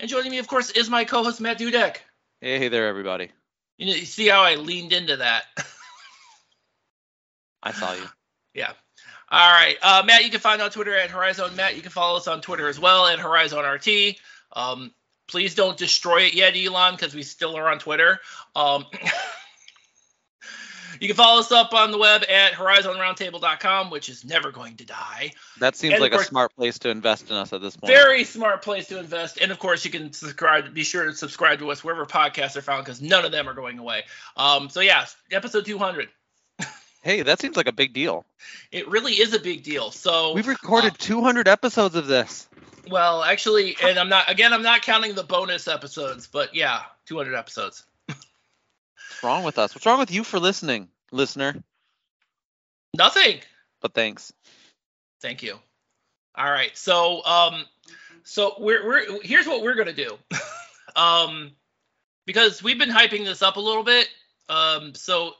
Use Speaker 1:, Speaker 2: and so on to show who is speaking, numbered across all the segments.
Speaker 1: and joining me, of course, is my co-host Matt Dudek.
Speaker 2: Hey hey there, everybody.
Speaker 1: You know, you see how I leaned into that.
Speaker 2: I saw you.
Speaker 1: yeah. All right, uh, Matt. You can find on Twitter at Horizon Matt. You can follow us on Twitter as well at Horizon RT. Um, please don't destroy it yet, Elon, because we still are on Twitter. Um, You can follow us up on the web at horizonroundtable.com, which is never going to die.
Speaker 2: That seems
Speaker 1: And
Speaker 2: like a smart place to invest in us at this point.
Speaker 1: Very smart place to invest. And of course, you can subscribe. Be sure to subscribe to us wherever podcasts are found because none of them are going away. Um, so, yeah, episode 200.
Speaker 2: Hey, that seems like a big deal.
Speaker 1: It really is a big deal. So,
Speaker 2: We've recorded 200 episodes of this.
Speaker 1: well, actually, and I'm not, again, I'm not counting the bonus episodes, but yeah, 200 episodes.
Speaker 2: What's wrong with us? What's wrong with you for listening, listener?
Speaker 1: Nothing.
Speaker 2: But thanks.
Speaker 1: Thank you. All right. So um so we're we're here's what we're gonna do. um because we've been hyping this up a little bit. Um so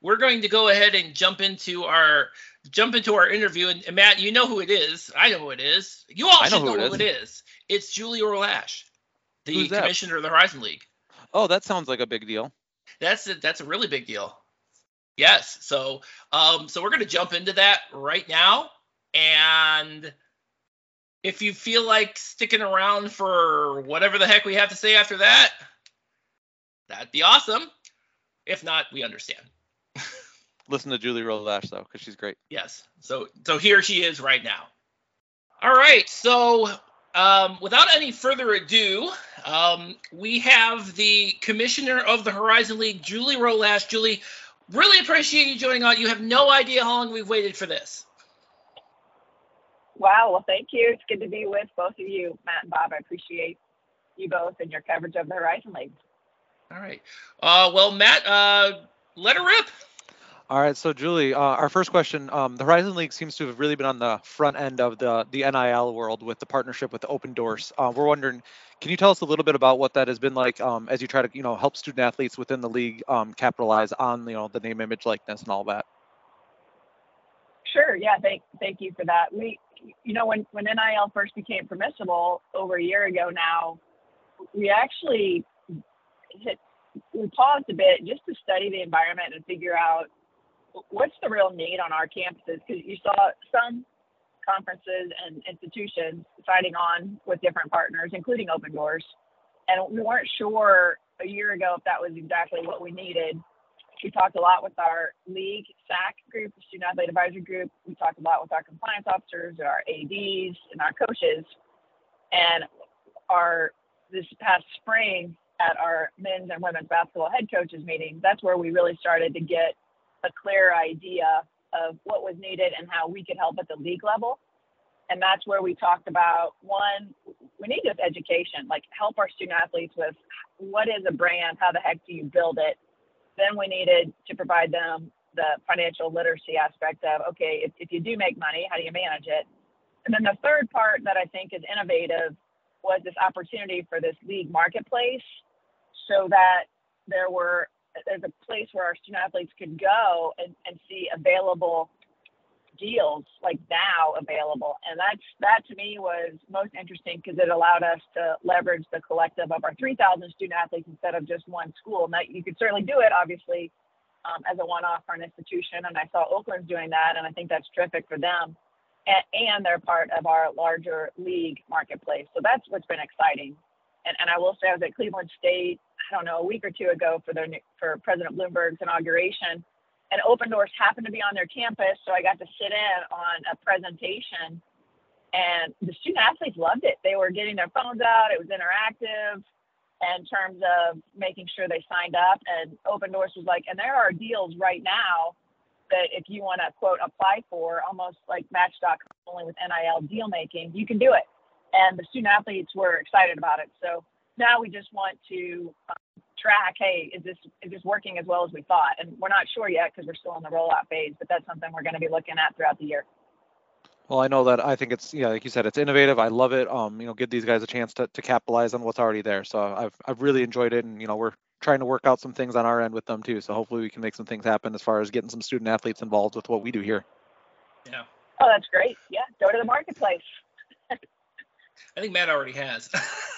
Speaker 1: we're going to go ahead and jump into our jump into our interview and, and Matt, you know who it is. I know who it is. You all
Speaker 2: I know
Speaker 1: should know,
Speaker 2: who it
Speaker 1: who it is. It's Julie Roe
Speaker 2: Lach, the
Speaker 1: commissioner of the Horizon League.
Speaker 2: Oh, that sounds like a big deal.
Speaker 1: That's a, that's a really big deal. Yes. So um so we're gonna jump into that right now. And if you feel like sticking around for whatever the heck we have to say after that, that'd be awesome. If not, we understand.
Speaker 2: Listen to Julie Roe Lach though, because she's great.
Speaker 1: Yes. So so here she is right now. All right. So um, without any further ado, um, we have the commissioner of the Horizon League, Julie Roe Lach. Julie, really appreciate you joining on. You have no idea how long we've waited for this.
Speaker 3: Wow. Well, thank you. It's good to be with both of you, Matt and Bob. I appreciate you both and your coverage of the Horizon League.
Speaker 1: All right. Uh, well, Matt, uh, let her rip.
Speaker 2: All right, so Julie, uh, our first question: um, the Horizon League seems to have really been on the front end of the the NIL world with the partnership with Open Doors. Uh, we're wondering, can you tell us a little bit about what that has been like um, as you try to, you know, help student athletes within the league um, capitalize on, you know, the name, image, likeness, and all that?
Speaker 3: Sure. Yeah. Thank thank you for that. We, you know, when when NIL first became permissible over a year ago now, we actually hit we paused a bit just to study the environment and figure out what's the real need on our campuses because you saw some conferences and institutions signing on with different partners, including Open Doors, and we weren't sure a year ago if that was exactly what we needed. We talked a lot with our league SAC group, Student Athlete Advisory Group. We talked a lot with our compliance officers, our ADs, and our coaches. And our this past spring at our men's and women's basketball head coaches meeting, that's where we really started to get a clear idea of what was needed and how we could help at the league level. And that's where we talked about one, we need this education, like help our student athletes with what is a brand, how the heck do you build it. Then we needed to provide them the financial literacy aspect of, okay, if, if you do make money, how do you manage it? And then the third part that I think is innovative was this opportunity for this league marketplace so that there were there's a place where our student athletes could go and, and see available deals like now available. And that's that to me was most interesting because it allowed us to leverage the collective of our 3000 student athletes instead of just one school. Now you could certainly do it obviously um, as a one-off for an institution and i saw oakland's doing that and i think that's terrific for them and, and they're part of our larger league marketplace. So that's what's been exciting. And, and I will say I was at Cleveland State, I don't know, a week or two ago for their for President Bloomberg's inauguration, and Open Doors happened to be on their campus, so I got to sit in on a presentation, and the student athletes loved it. They were getting their phones out; it was interactive in terms of making sure they signed up. And Open Doors was like, and there are deals right now that if you want to quote apply for, almost like Match.com, only with NIL deal making, you can do it and the student athletes were excited about it. So now we just want to um, track, hey, is this is this working as well as we thought? And we're not sure yet because we're still in the rollout phase, but that's something we're going to be looking at throughout the year.
Speaker 2: Well, I know that I think it's yeah, like you said, it's innovative. I love it. Um, you know, give these guys a chance to, to capitalize on what's already there. So I've I've really enjoyed it, and you know, we're trying to work out some things on our end with them too. So hopefully we can make some things happen as far as getting some student athletes involved with what we do here.
Speaker 1: Yeah.
Speaker 3: Oh, that's great. Yeah, go to the marketplace.
Speaker 1: I think Matt already has.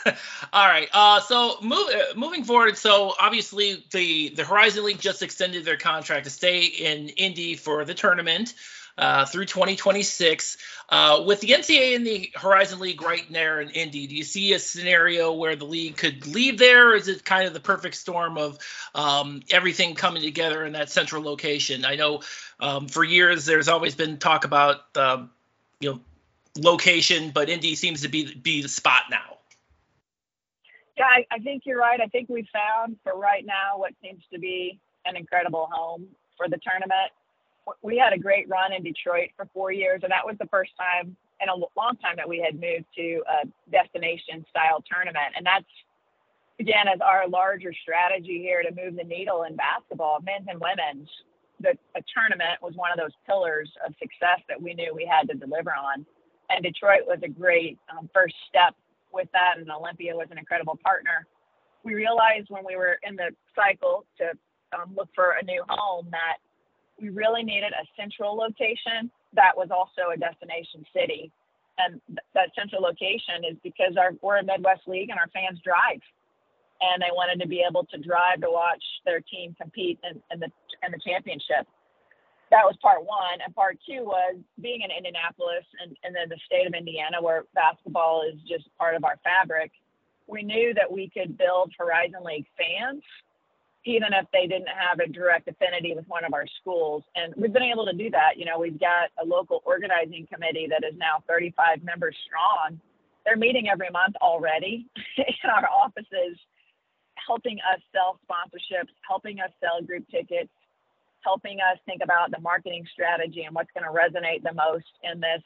Speaker 1: All right. Uh, so move, uh, moving forward, so obviously the the Horizon League just extended their contract to stay in Indy for the tournament uh, through 2026. Uh, with the NCAA and the Horizon League right there in Indy, do you see a scenario where the league could leave there? Or is it kind of the perfect storm of um, everything coming together in that central location? I know um, for years there's always been talk about um, you know location, but Indy seems to be be the spot now.
Speaker 3: Yeah, I, I think you're right. I think we found for right now what seems to be an incredible home for the tournament we had a great run in Detroit for four years, and that was the first time in a long time that we had moved to a destination style tournament. And that's, again, as our larger strategy here to move the needle in basketball, men's and women's. The a tournament was one of those pillars of success that we knew we had to deliver on. And Detroit was a great um, first step with that, and Olympia was an incredible partner. We realized when we were in the cycle to um, look for a new home that we really needed a central location that was also a destination city. And th- that central location is because our, we're a Midwest League and our fans drive. And they wanted to be able to drive to watch their team compete in, in the in the championship. That was part one. And part two was being in Indianapolis and, and then the state of Indiana where basketball is just part of our fabric. We knew that we could build Horizon League fans even if they didn't have a direct affinity with one of our schools. And we've been able to do that. You know, we've got a local organizing committee that is now 35 members strong. They're meeting every month already in our offices, helping us sell sponsorships, helping us sell group tickets, helping us think about the marketing strategy and what's going to resonate the most in this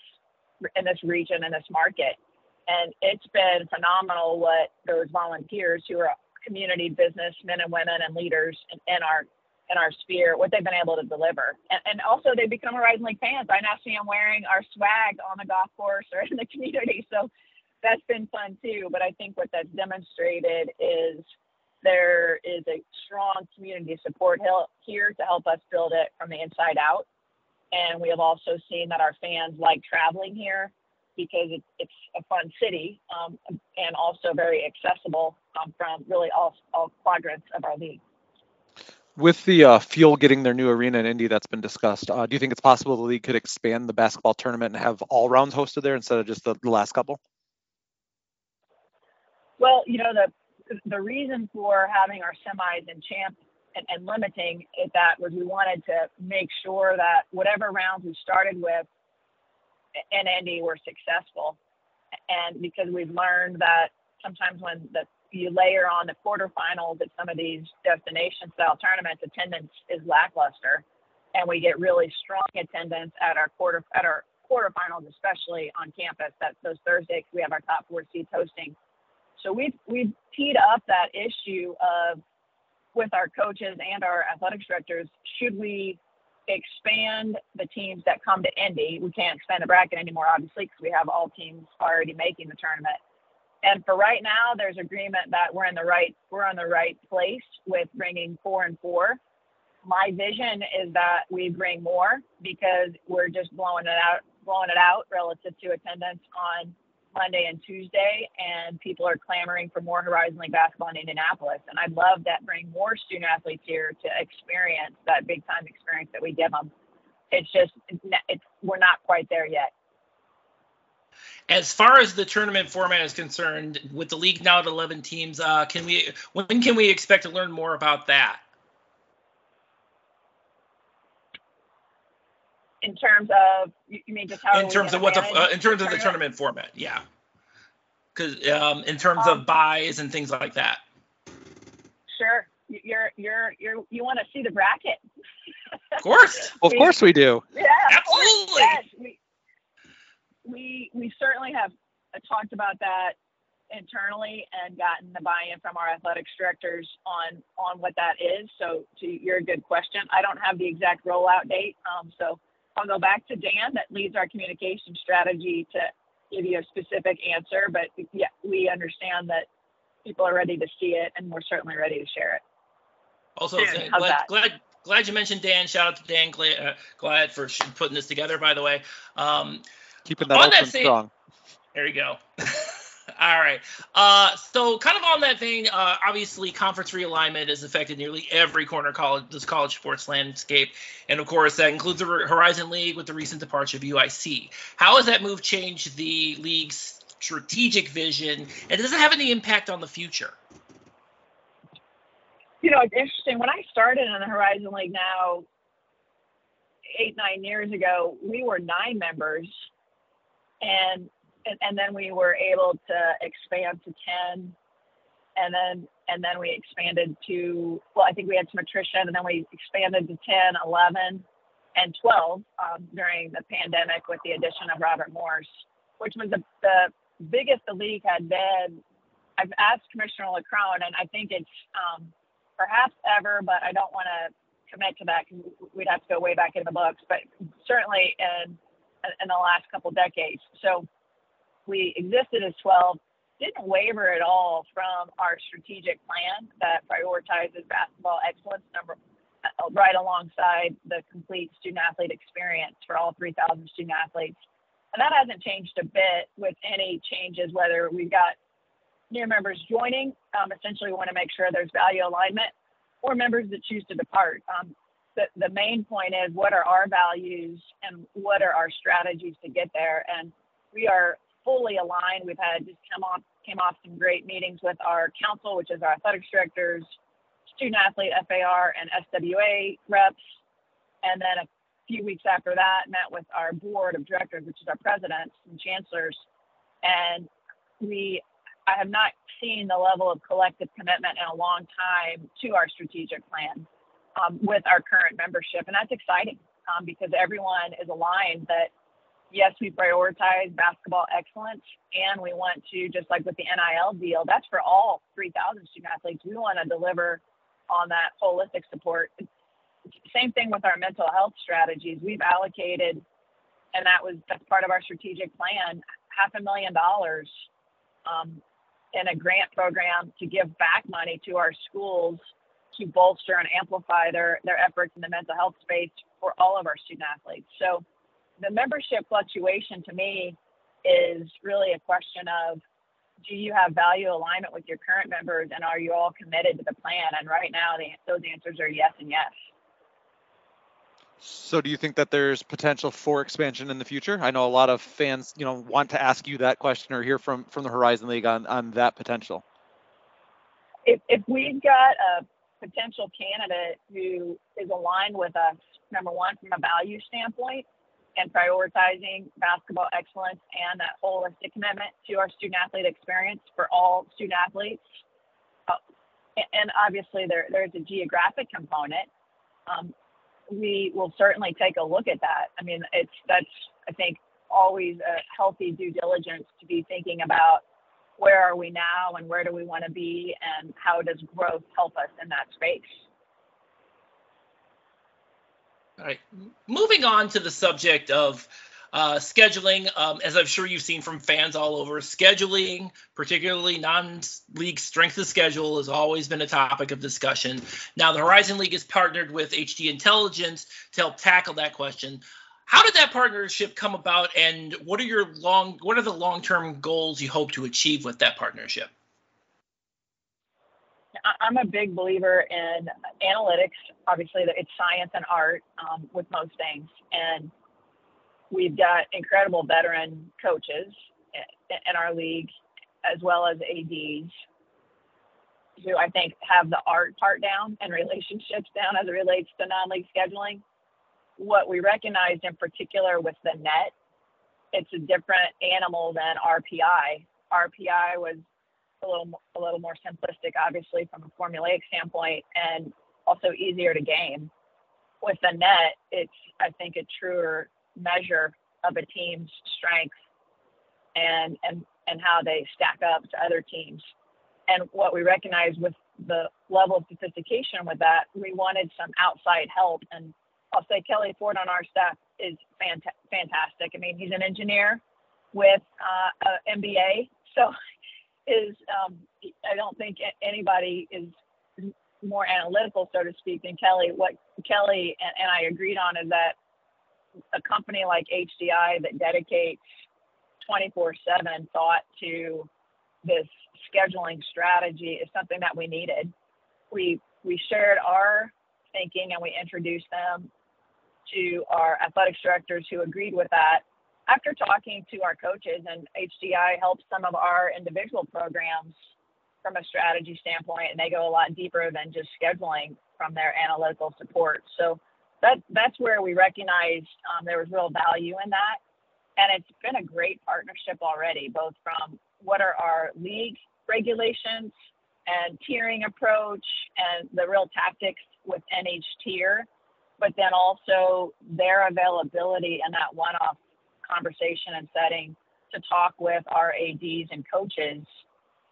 Speaker 3: in this region in this market. And it's been phenomenal what those volunteers who are community business men and women and leaders in, in our in our sphere, what they've been able to deliver. And, and also they become Horizon League fans. I now see them wearing our swag on the golf course or in the community. So that's been fun too. But I think what that's demonstrated is there is a strong community support here to help us build it from the inside out. And we have also seen that our fans like traveling here because it's, it's a fun city um, and also very accessible um, from really all, all quadrants of our league.
Speaker 2: With the uh, Fuel getting their new arena in Indy that's been discussed, uh, do you think it's possible the league could expand the basketball tournament and have all rounds hosted there instead of just the, the last couple?
Speaker 3: Well, you know, the the reason for having our semis and champ and, and limiting it that was we wanted to make sure that whatever rounds we started with and Indy were successful. And because we've learned that sometimes when the you layer on the quarterfinals at some of these destination style tournaments, attendance is lackluster, and we get really strong attendance at our quarter at our quarterfinals, especially on campus. That those Thursdays we have our top four seats hosting. So we've we've teed up that issue of with our coaches and our athletics directors. Should we expand the teams that come to Indy. We can't expand the bracket anymore, obviously, because we have all teams already making the tournament. And for right now, there's agreement that we're in the right we're on the right place with bringing four and four. My vision is that we bring more because we're just blowing it out blowing it out relative to attendance on Monday and Tuesday, and people are clamoring for more Horizon League basketball in Indianapolis. And I'd love that bring more student athletes here to experience that big time experience that we give them. It's just it's we're not quite there yet.
Speaker 1: As far as the tournament format is concerned, with the league now at 11 teams, uh, can we when can we expect to learn more about that?
Speaker 3: In terms of you mean just how
Speaker 1: in terms of what the uh, in terms of the tournament format yeah. Because um, in terms um, of byes and things like that.
Speaker 3: Sure. You're you're you're you want to see the bracket.
Speaker 1: Of course.
Speaker 2: Well, of course we do.
Speaker 3: Yeah
Speaker 1: absolutely.
Speaker 3: Yes. we, we we certainly have uh, talked about that internally and gotten the buy-in from our athletics directors on on what that is. So to your good question. I don't have the exact rollout date um, so I'll go back to Dan that leads our communication strategy to give you a specific answer. But yeah, we understand that people are ready to see it, and we're certainly ready to share it.
Speaker 1: Also, glad, glad, glad you mentioned Dan. Shout out to Dan Glad, uh, glad for putting this together. By the way, um,
Speaker 2: keeping that open that same, strong.
Speaker 1: There you go. All right. Uh, so kind of on that vein, uh, obviously conference realignment has affected nearly every corner college this college sports landscape, and of course that includes the Horizon League with the recent departure of UIC. How has that move changed the league's strategic vision, and does it have any impact on the future?
Speaker 3: You know, it's interesting. When I started in the Horizon League now eight nine years ago, we were nine members, and and, and then we were able to expand to 10 and then and then we expanded to well i think we had some attrition and then we expanded to 10 11 and 12 um, during the pandemic with the addition of robert morris which was the, the biggest the league had been. I've asked commissioner lecrone and i think it's um, perhaps ever but i don't want to commit to that because we'd have to go way back in the books but certainly in in the last couple decades. So we existed as 12 didn't waver at all from our strategic plan that prioritizes basketball excellence number uh, right alongside the complete student athlete experience for all 3,000 student athletes. And that hasn't changed a bit with any changes, whether we've got new members joining, um, essentially we want to make sure there's value alignment, or members that choose to depart. Um, the, the main point is what are our values and what are our strategies to get there? And we are fully aligned. We've had just come off came off some great meetings with our council, which is our athletics directors, student athlete FAR and SWA reps, and then a few weeks after that met with our board of directors, which is our presidents and chancellors, and we I have not seen the level of collective commitment in a long time to our strategic plan um, with our current membership, and that's exciting um, because everyone is aligned that yes, we prioritize basketball excellence, and we want to, just like with the NIL deal, that's for all 3,000 student athletes. We want to deliver on that holistic support. Same thing with our mental health strategies. We've allocated, and that was that's part of our strategic plan, half a million dollars um, in a grant program to give back money to our schools to bolster and amplify their their efforts in the mental health space for all of our student athletes. So the membership fluctuation to me is really a question of do you have value alignment with your current members and are you all committed to the plan? And right now, the, those answers are yes and yes.
Speaker 2: So, do you think that there's potential for expansion in the future? I know a lot of fans, you know, want to ask you that question or hear from from the Horizon League on on that potential.
Speaker 3: If if we've got a potential candidate who is aligned with us, number one, from a value standpoint, and prioritizing basketball excellence and that holistic commitment to our student athlete experience for all student athletes. Uh, and obviously, there, there's a geographic component. Um, we will certainly take a look at that. I mean, it's that's I think always a healthy due diligence to be thinking about where are we now and where do we want to be and how does growth help us in that space.
Speaker 1: All right. Moving on to the subject of uh, scheduling, um, as I'm sure you've seen from fans all over, scheduling, particularly non-league strength of schedule, has always been a topic of discussion. Now, the Horizon League has partnered with HD Intelligence to help tackle that question. How did that partnership come about, and what are your long, what are the long-term goals you hope to achieve with that partnership?
Speaker 3: I'm a big believer in analytics. Obviously, it's science and art um, with most things. And we've got incredible veteran coaches in our league, as well as ADs, who I think have the art part down and relationships down as it relates to non league scheduling. What we recognized in particular with the net, it's a different animal than RPI. RPI was a little a little more simplistic, obviously from a formulaic standpoint, and also easier to game. With the net, it's I think a truer measure of a team's strength and and and how they stack up to other teams. And what we recognize with the level of sophistication with that, we wanted some outside help. And I'll say Kelly Ford on our staff is fant- fantastic. I mean, he's an engineer with uh, MBA, so is um, I don't think anybody is more analytical, so to speak, than Kelly. What Kelly and, and I agreed on is that a company like HDI that dedicates 24/7 thought to this scheduling strategy is something that we needed. We we shared our thinking and we introduced them to our athletics directors who agreed with that. After talking to our coaches, and HDI helps some of our individual programs from a strategy standpoint, and they go a lot deeper than just scheduling from their analytical support. So that that's where we recognized um, there was real value in that, and it's been a great partnership already, both from what are our league regulations and tiering approach and the real tactics within each tier, but then also their availability and that one-off conversation and setting to talk with our ads and coaches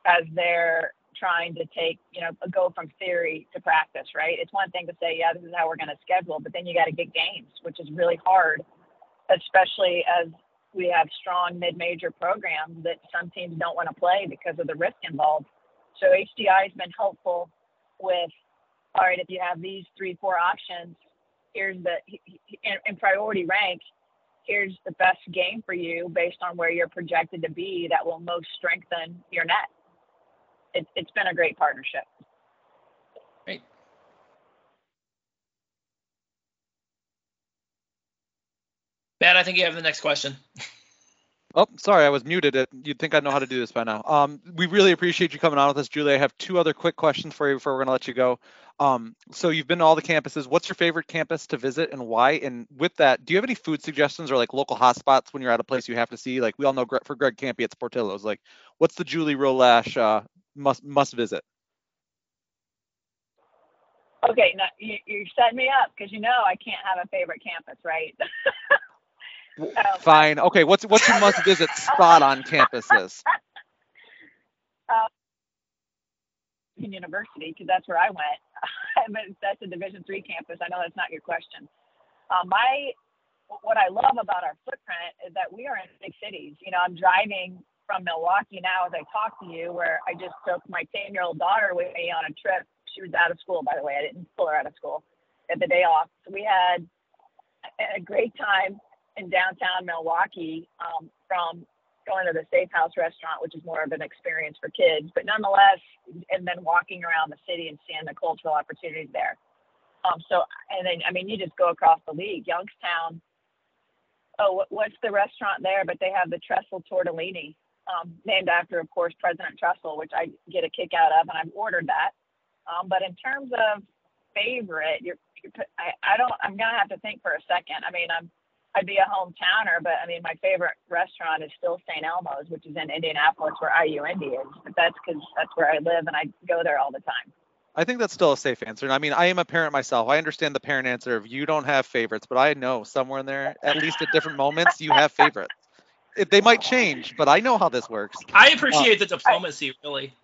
Speaker 3: as they're trying to take, you know, go from theory to practice, right? It's one thing to say, yeah, this is how we're going to schedule, but then you got to get games, which is really hard, especially as we have strong mid-major programs that some teams don't want to play because of the risk involved. So HDI has been helpful with, all right, if you have these three, four options, here's the in, in priority rank, here's the best game for you based on where you're projected to be that will most strengthen your net. It, it's been a great partnership.
Speaker 1: Great. Matt, I think you have the next question.
Speaker 2: Oh, sorry, I was muted. You'd think I know how to do this by now. Um, we really appreciate you coming on with us, Julie. I have two other quick questions for you before we're going to let you go. Um, so you've been to all the campuses. What's your favorite campus to visit and why? And with that, do you have any food suggestions or like local hotspots when you're at a place you have to see? Like we all know for Greg Kampe, it's Portillo's. Like, what's the Julie Roe Lach uh, must must visit?
Speaker 3: Okay, now you, you set me up because you know I can't have a favorite campus, right?
Speaker 2: Fine. Okay. What's what's your must visit spot on campuses?
Speaker 3: Uh, University, because that's where I went. but that's a Division three campus. I know that's not your question. Uh, my what I love about our footprint is that we are in big cities. You know, I'm driving from Milwaukee now as I talk to you, where I just took my 10 year old daughter with me on a trip. She was out of school, by the way. I didn't pull her out of school at the day off. So we had a great time in downtown Milwaukee um, from going to the Safe House restaurant, which is more of an experience for kids, but nonetheless, and then walking around the city and seeing the cultural opportunities there. Um, so, and then, I mean, you just go across the league, Youngstown. Oh, what's the restaurant there? But they have the Tressel Tortellini, um, named after, of course, President Tressel, which I get a kick out of, and I've ordered that. Um, but in terms of favorite, you're, you're, I, I don't, I'm gonna have to think for a second. I mean, I'm I'd be a hometowner, but I mean, my favorite restaurant is still St. Elmo's, which is in Indianapolis, where IU Indy is. But that's because that's where I live and I go there all the time.
Speaker 2: I think that's still a safe answer. I mean, I am a parent myself. I understand the parent answer of you don't have favorites, but I know somewhere in there, at least at different moments, you have favorites. It, they might change, but I know how this works.
Speaker 1: I appreciate uh, the diplomacy, I, really.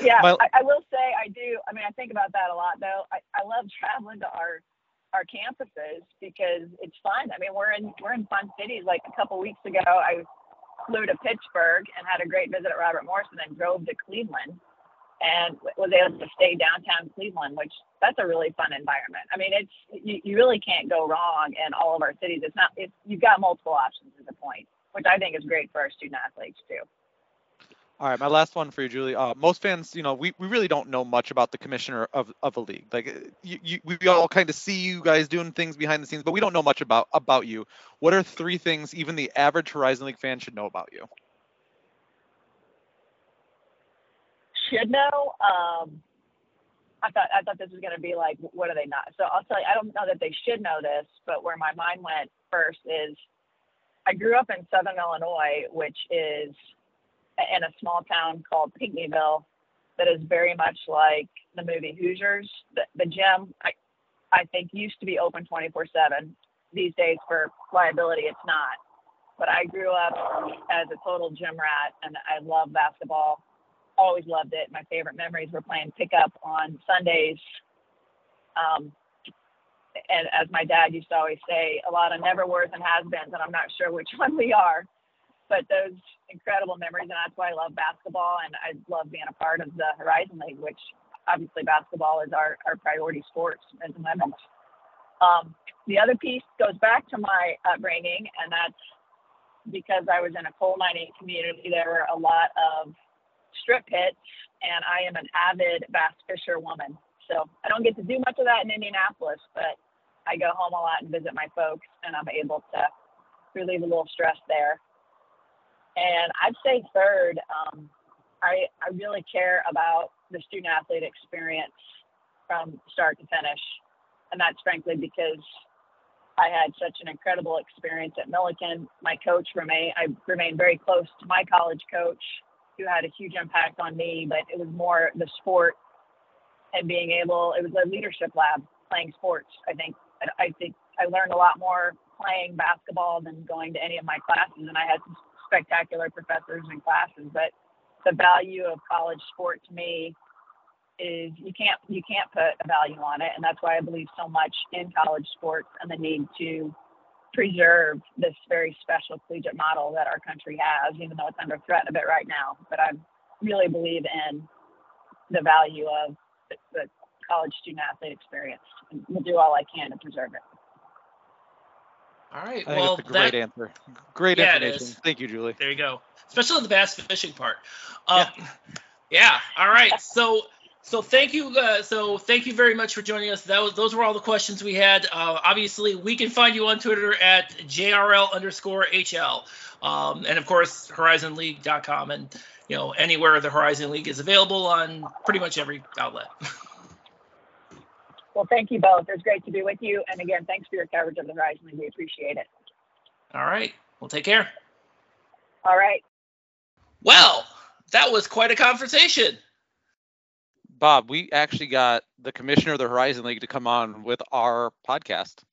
Speaker 3: Yeah, My, I, I, will say I do. I mean, I think about that a lot, though. I, I love traveling to our our campuses because it's fun. I mean, we're in we're in fun cities. Like a couple weeks ago, I flew to Pittsburgh and had a great visit at Robert Morris, and then drove to Cleveland and was able to stay downtown Cleveland, which that's a really fun environment. I mean, it's you, you really can't go wrong in all of our cities. It's not it's you've got multiple options is the point, which I think is great for our student athletes too.
Speaker 2: All right, my last one for you, Julie. Uh, most fans, you know, we, we really don't know much about the commissioner of, of a league. Like, uh, you, you, we all kind of see you guys doing things behind the scenes, but we don't know much about about you. What are three things even the average Horizon League fan should know about you?
Speaker 3: Should know. Um, I thought I thought this was going to be like, what are they not? So I'll tell you, I don't know that they should know this, but where my mind went first is, I grew up in Southern Illinois, which is in a small town called Pinckneyville that is very much like the movie Hoosiers. The, the gym, I, I think, used to be open 24 7. These days, for liability, it's not. But I grew up as a total gym rat and I love basketball. Always loved it. My favorite memories were playing pickup on Sundays. Um, and as my dad used to always say, a lot of never worth and has beens, and I'm not sure which one we are but those incredible memories, and that's why I love basketball, and I love being a part of the Horizon League, which obviously basketball is our, our priority sports as a women's. Um, the other piece goes back to my upbringing, and that's because I was in a coal mining community. There were a lot of strip hits, and I am an avid bass fisher woman. So I don't get to do much of that in Indianapolis, but I go home a lot and visit my folks, and I'm able to relieve a little stress there. And I'd say third, um, I, I really care about the student athlete experience from start to finish. And that's frankly because I had such an incredible experience at Millikin. My coach remained, I remained very close to my college coach who had a huge impact on me, but it was more the sport and being able, it was a leadership lab playing sports. I think, I think I learned a lot more playing basketball than going to any of my classes. And I had some spectacular professors and classes, but the value of college sport to me is you can't you can't put a value on it. And that's why i believe so much in college sports and the need to preserve this very special collegiate model that our country has even though it's under threat a bit right now. But i really believe in the value of the, college student athlete experience and will do all i can to preserve it
Speaker 1: all right.
Speaker 2: I
Speaker 1: well,
Speaker 2: think that's a great
Speaker 1: that,
Speaker 2: answer. Great
Speaker 1: Yeah,
Speaker 2: information. Thank you, Julie.
Speaker 1: there you go. Especially the bass fishing part. Um, yeah. All right. So so thank you. Uh, so thank you very much for joining us. That was those were all the questions we had. Uh, obviously, we can find you on Twitter at jrl underscore hl, um, and of course horizonleague.com and you know anywhere the Horizon League is available on pretty much every outlet.
Speaker 3: well thank you both it was great to be with you and again thanks for your coverage of the horizon League. we appreciate it
Speaker 1: all right. Well, take care.
Speaker 3: all right
Speaker 1: Well, that was quite a conversation.
Speaker 2: Bob, we actually got the commissioner of the Horizon League to come on with our podcast.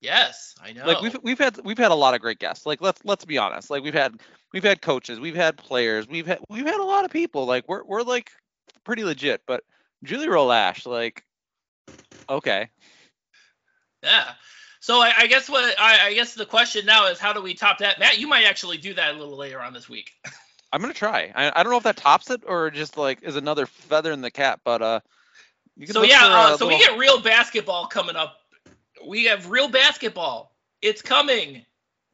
Speaker 1: Yes, I know.
Speaker 2: Like we've we've had we've had a lot of great guests. Like let's let's be honest. Like we've had we've had coaches, we've had players, we've had we've had a lot of people. Like we're we're like pretty legit. But Julie Roe Lach, like, okay,
Speaker 1: Yeah. So I, I guess what I, I guess the question now is how do we top that? Matt, you might actually do that a little later on this week.
Speaker 2: I'm gonna try. I, I don't know if that tops it or just like is another feather in the cap. But uh, you can
Speaker 1: So yeah,
Speaker 2: for,
Speaker 1: uh,
Speaker 2: uh,
Speaker 1: so we get real basketball coming up. We have real basketball. It's coming.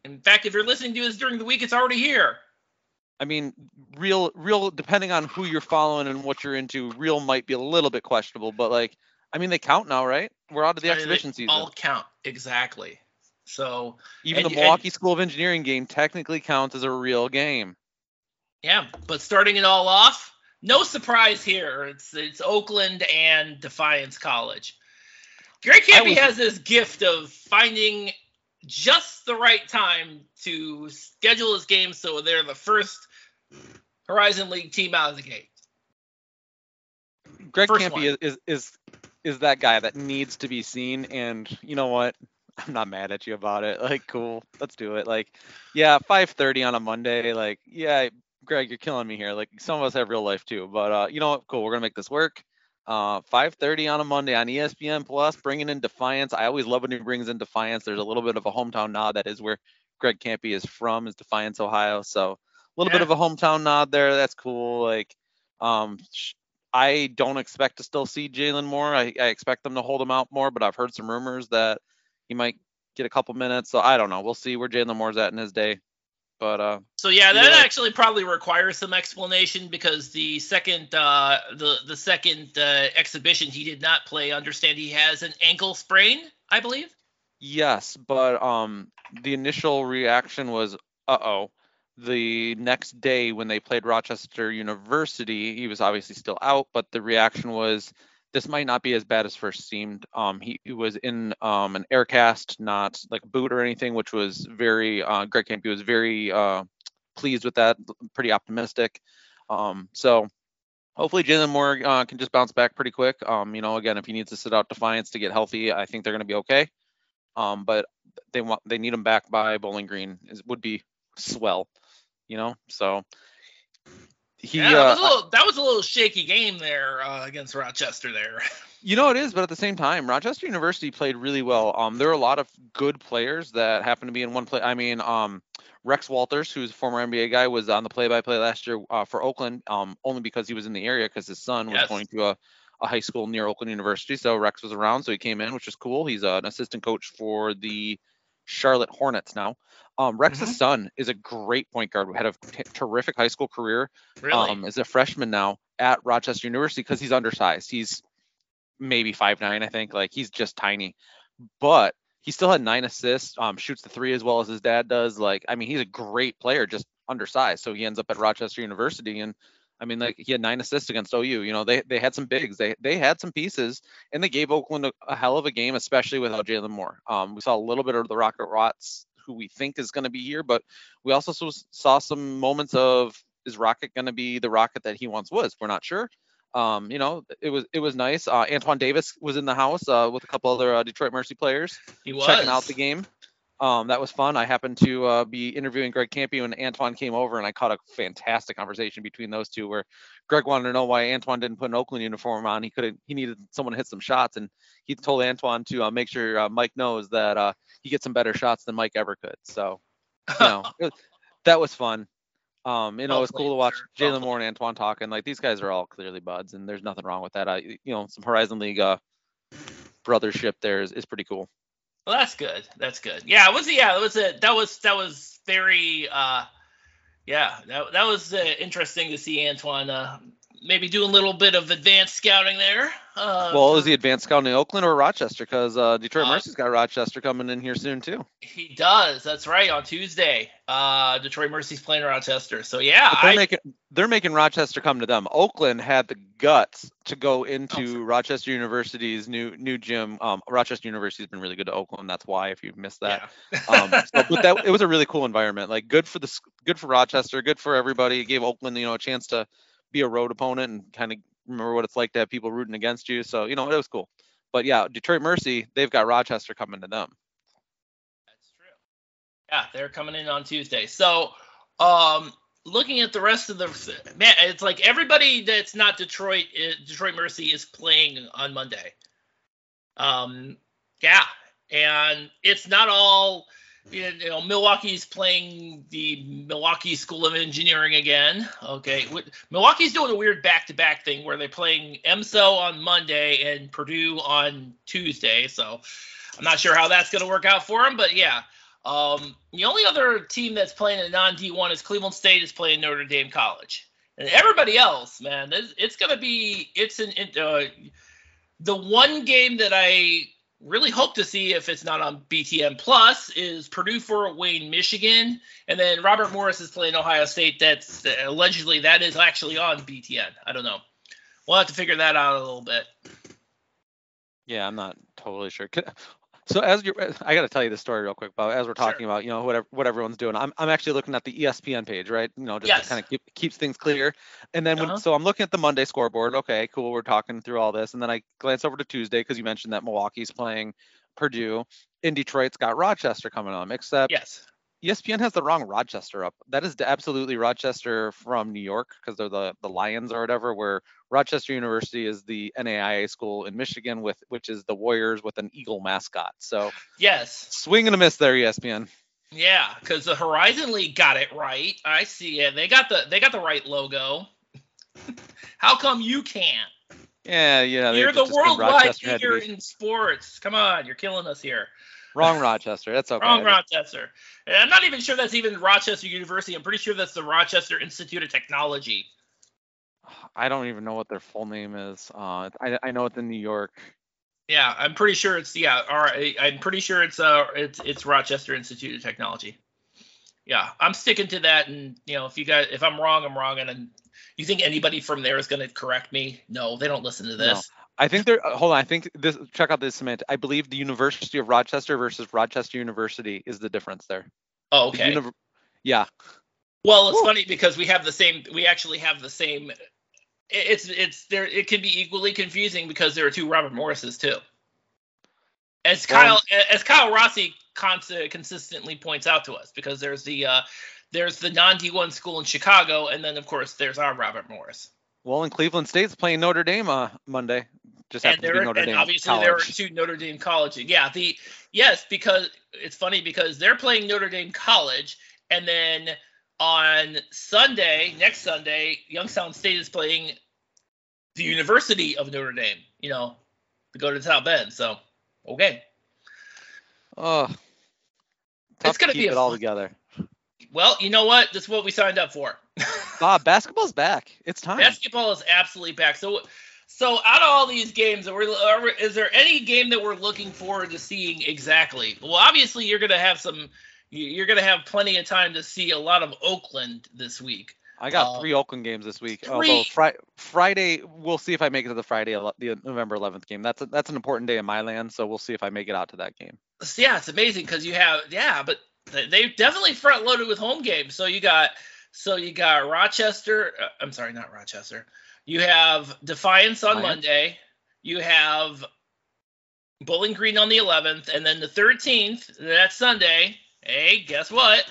Speaker 1: In fact, if you're listening to this during the week, it's already here.
Speaker 2: I mean, real, real, depending on who you're following and what you're into, real might be a little bit questionable, but like, I mean, they count now, right? We're out of the
Speaker 1: I mean,
Speaker 2: exhibition
Speaker 1: they
Speaker 2: season.
Speaker 1: All count exactly. So
Speaker 2: Even
Speaker 1: and-
Speaker 2: the
Speaker 1: and-
Speaker 2: Milwaukee School of Engineering game technically counts as a real game.
Speaker 1: yeah, but starting it all off, no surprise here. It's it's Oakland and Defiance College. Greg Kampe
Speaker 2: was-
Speaker 1: has this gift of finding just the right time to schedule his game so they're the first Horizon League team out of the gate.
Speaker 2: Greg
Speaker 1: First Kampe
Speaker 2: is, is is is that guy that needs to be seen, and you know what? I'm not mad at you about it. Like, cool, let's do it. Like, yeah, 5:30 on a Monday. Like, yeah, Greg, you're killing me here. Like, some of us have real life too, but uh, you know what? Cool, we're gonna make this work. Uh, 5:30 on a Monday on ESPN Plus, bringing in Defiance. I always love when he brings in Defiance. There's a little bit of a hometown nod. That is where Greg Kampe is from, is Defiance, Ohio. So a little bit of a hometown nod there. That's cool. Like, um, I don't expect to still see Jalen Moore. I, I expect them to hold him out more, but I've heard some rumors that he might get a couple minutes. So I don't know. We'll see where Jalen Moore's at in his day. But uh,
Speaker 1: So yeah, that
Speaker 2: way.
Speaker 1: actually probably requires some explanation because the second uh, the the second uh, exhibition he did not play. Understand he has an ankle sprain, I believe.
Speaker 2: yes, but um, the initial reaction was, uh oh. The next day when they played Rochester University, he was obviously still out, but the reaction was this might not be as bad as first seemed. Um, he, he was in um, an air cast, not like a boot or anything, which was very, uh, Greg Kampe was very uh, pleased with that, pretty optimistic. Um, so hopefully Jalen Moore uh, can just bounce back pretty quick. Um, you know, again, if he needs to sit out Defiance to get healthy, I think they're going to be okay. Um, but they want they need him back by Bowling Green is, would be swell, you know. So he,
Speaker 1: yeah, that
Speaker 2: uh,
Speaker 1: was a little that was a little shaky game there uh, against Rochester there.
Speaker 2: You know it is, but at the same time, Rochester University played really well. Um, there are a lot of good players that happen to be in one play. I mean, um, Rex Walters, who's a former NBA guy, was on the play-by-play last year uh, for Oakland, um, only because he was in the area because his son was
Speaker 1: Yes.
Speaker 2: going to a, a high school near Oakland University. So Rex was around, so he came in, which is cool. He's uh, an assistant coach for the Charlotte Hornets now. Um, Rex's
Speaker 1: Mhm.
Speaker 2: son is a great point guard. Had a t- terrific high school career.
Speaker 1: Really?
Speaker 2: Um, is a freshman now at Rochester University because he's undersized. He's maybe five nine, I think. Like he's just tiny, but he still had nine assists. Um, shoots the three as well as his dad does. Like I mean, he's a great player, just undersized. So he ends up at Rochester University, and I mean, like he had nine assists against OU. You know, they they had some bigs. They they had some pieces, and they gave Oakland a, a hell of a game, especially without Jalen Moore. Um, we saw a little bit of the Rocket Watts, who we think is going to be here, but we also saw- some moments of is Rocket going to be the Rocket that he once was? We're not sure. Um, you know, it was it was nice. Uh, Antoine Davis was in the house uh, with a couple other uh, Detroit Mercy players
Speaker 1: he was
Speaker 2: checking out the game. Um, that was fun. I happened to uh, be interviewing Greg Kampe when Antoine came over, and I caught a fantastic conversation between those two, where Greg wanted to know why Antoine didn't put an Oakland uniform on. He couldn't. He needed someone to hit some shots, and he told Antoine to uh, make sure uh, Mike knows that uh, he gets some better shots than Mike ever could. So, you know, was- that was fun. Um, you know,
Speaker 1: Well
Speaker 2: it was cool to watch.
Speaker 1: Well
Speaker 2: Jalen Moore and Antoine talking. Like these guys are all clearly buds, and there's nothing wrong with that. I, you know, some Horizon League uh, brothership there is, is pretty cool.
Speaker 1: Well, that's good. That's good. Yeah, it was. Yeah, it was a. That was. That was very. uh Yeah, that that was uh, interesting to see Antoine. Uh, maybe do a little bit of advanced scouting there. Uh,
Speaker 2: Well, is he advanced scouting in Oakland or Rochester? Because uh, Detroit
Speaker 1: Uh,
Speaker 2: Mercy's got Rochester coming in here soon too.
Speaker 1: He does. That's right. On Tuesday, uh, Detroit Mercy's playing Rochester. So yeah,
Speaker 2: But they're
Speaker 1: I,
Speaker 2: making they're making Rochester come to them. Oakland had the guts to go into
Speaker 1: Oh.
Speaker 2: Rochester University's new new gym. Um, Rochester University's been really good to Oakland. That's why if you missed that.
Speaker 1: yeah.
Speaker 2: Um, so, but that it was a really cool environment. Like good for the good for Rochester, good for everybody. It gave Oakland you know a chance to be a road opponent and kind of remember what it's like to have people rooting against you. So you know it was cool. But yeah, Detroit Mercy, they've got Rochester coming to them.
Speaker 1: That's true. Yeah, they're coming in on Tuesday. So, um, looking at the rest of the man, it's like everybody that's not Detroit, uh, Detroit Mercy is playing on Monday. Um, yeah, and it's not all. You know, Milwaukee's playing the Milwaukee School of Engineering again. Okay, Milwaukee's doing a weird back-to-back thing where they're playing EMSO on Monday and Purdue on Tuesday. So, I'm not sure how that's going to work out for them, but yeah. Um, the only other team that's playing a non D1 is Cleveland State is playing Notre Dame College, and everybody else, man, it's, it's going to be it's an it, uh, the one game that I really hope to see if it's not on BTN Plus is Purdue Fort Wayne, Michigan, and then Robert Morris is playing Ohio State. That's allegedly that is actually on BTN. I don't know. We'll have to figure that out a little bit.
Speaker 2: Yeah, I'm not totally sure. So as you're, I got to tell you the story real quick, Bob. As we're
Speaker 1: Sure.
Speaker 2: talking about, you know, whatever what everyone's doing, I'm I'm actually looking at the ESPN page, right? You know, just
Speaker 1: Yes.
Speaker 2: kind of keep keeps things clear. And then
Speaker 1: Uh-huh.
Speaker 2: so I'm looking at the Monday scoreboard. Okay, cool. We're talking through all this, and then I glance over to Tuesday because you mentioned that Milwaukee's playing Purdue, In Detroit's got Rochester coming on. Except
Speaker 1: Yes.
Speaker 2: ESPN has the wrong Rochester up. That is absolutely Rochester from New York because they're the the Lions or whatever. Where Rochester University is the NAIA school in Michigan with which is the Warriors with an eagle mascot. So
Speaker 1: Yes.
Speaker 2: swing and a miss there, ESPN.
Speaker 1: Yeah, because the Horizon League got it right. I see it. They got the they got the right logo. How come you can't?
Speaker 2: Yeah, yeah.
Speaker 1: You're the worldwide leader in sports. Come on, you're killing us here.
Speaker 2: Wrong Rochester. That's okay.
Speaker 1: Wrong Rochester. And I'm not even sure that's even Rochester University. I'm pretty sure that's the Rochester Institute of Technology.
Speaker 2: I don't even know what their full name is. Uh, I I know it's in New York.
Speaker 1: Yeah, I'm pretty sure it's yeah. All right, I'm pretty sure it's uh it's it's Rochester Institute of Technology. Yeah, I'm sticking to that. And you know, if you guys if I'm wrong, I'm wrong. And then you think anybody from there is going to correct me? No, they don't listen to this.
Speaker 2: I think they're hold on. I think this. Check out this semantic. I believe the University of Rochester versus Rochester University is the difference there.
Speaker 1: Oh,
Speaker 2: The
Speaker 1: okay.
Speaker 2: univ- yeah.
Speaker 1: Well, it's
Speaker 2: Woo.
Speaker 1: funny because we have the same. We actually have the same. It- It's it's there. It can be equally confusing because there are two Robert Morrises too. As
Speaker 2: Well,
Speaker 1: Kyle as Kyle Rossi cons- consistently points out to us, because there's the uh, there's the non D1 school in Chicago, and then of course there's our Robert Morris.
Speaker 2: Well, in Cleveland State's playing Notre Dame uh, Monday. Just
Speaker 1: and
Speaker 2: happens to be
Speaker 1: there
Speaker 2: Notre
Speaker 1: and
Speaker 2: Dame
Speaker 1: obviously there are two Notre Dame colleges. Yeah, the yes because it's funny because they're playing Notre Dame College, and then on Sunday, next Sunday, Youngstown State is playing the University of Notre Dame. You know, to go to South Bend. So okay,
Speaker 2: Oh,
Speaker 1: it's gonna
Speaker 2: to
Speaker 1: be
Speaker 2: it all
Speaker 1: fun-
Speaker 2: together.
Speaker 1: Well, you know what? This is what we signed up for.
Speaker 2: Bob, basketball's back. It's time.
Speaker 1: Basketball is absolutely back. So, so out of all these games, are we, are is there any game that we're looking forward to seeing exactly? Well, obviously you're gonna have some. You- You're gonna have plenty of time to see a lot of Oakland this week.
Speaker 2: I got
Speaker 1: uh,
Speaker 2: three Oakland games this week.
Speaker 1: three-
Speaker 2: Although fri- Friday, we'll see if I make it to the Friday, the November 11th game. That's a, that's an important day in my land, so we'll see if I make it out to that game.
Speaker 1: Yeah, it's amazing because you have yeah, but they- they definitely front loaded with home games. So you got so you got Rochester. Uh, I'm sorry, not Rochester. You have Defiance on
Speaker 2: Defiance.
Speaker 1: Monday. You have Bowling Green on the 11th, and then the 13th. That's Sunday. Hey, guess what?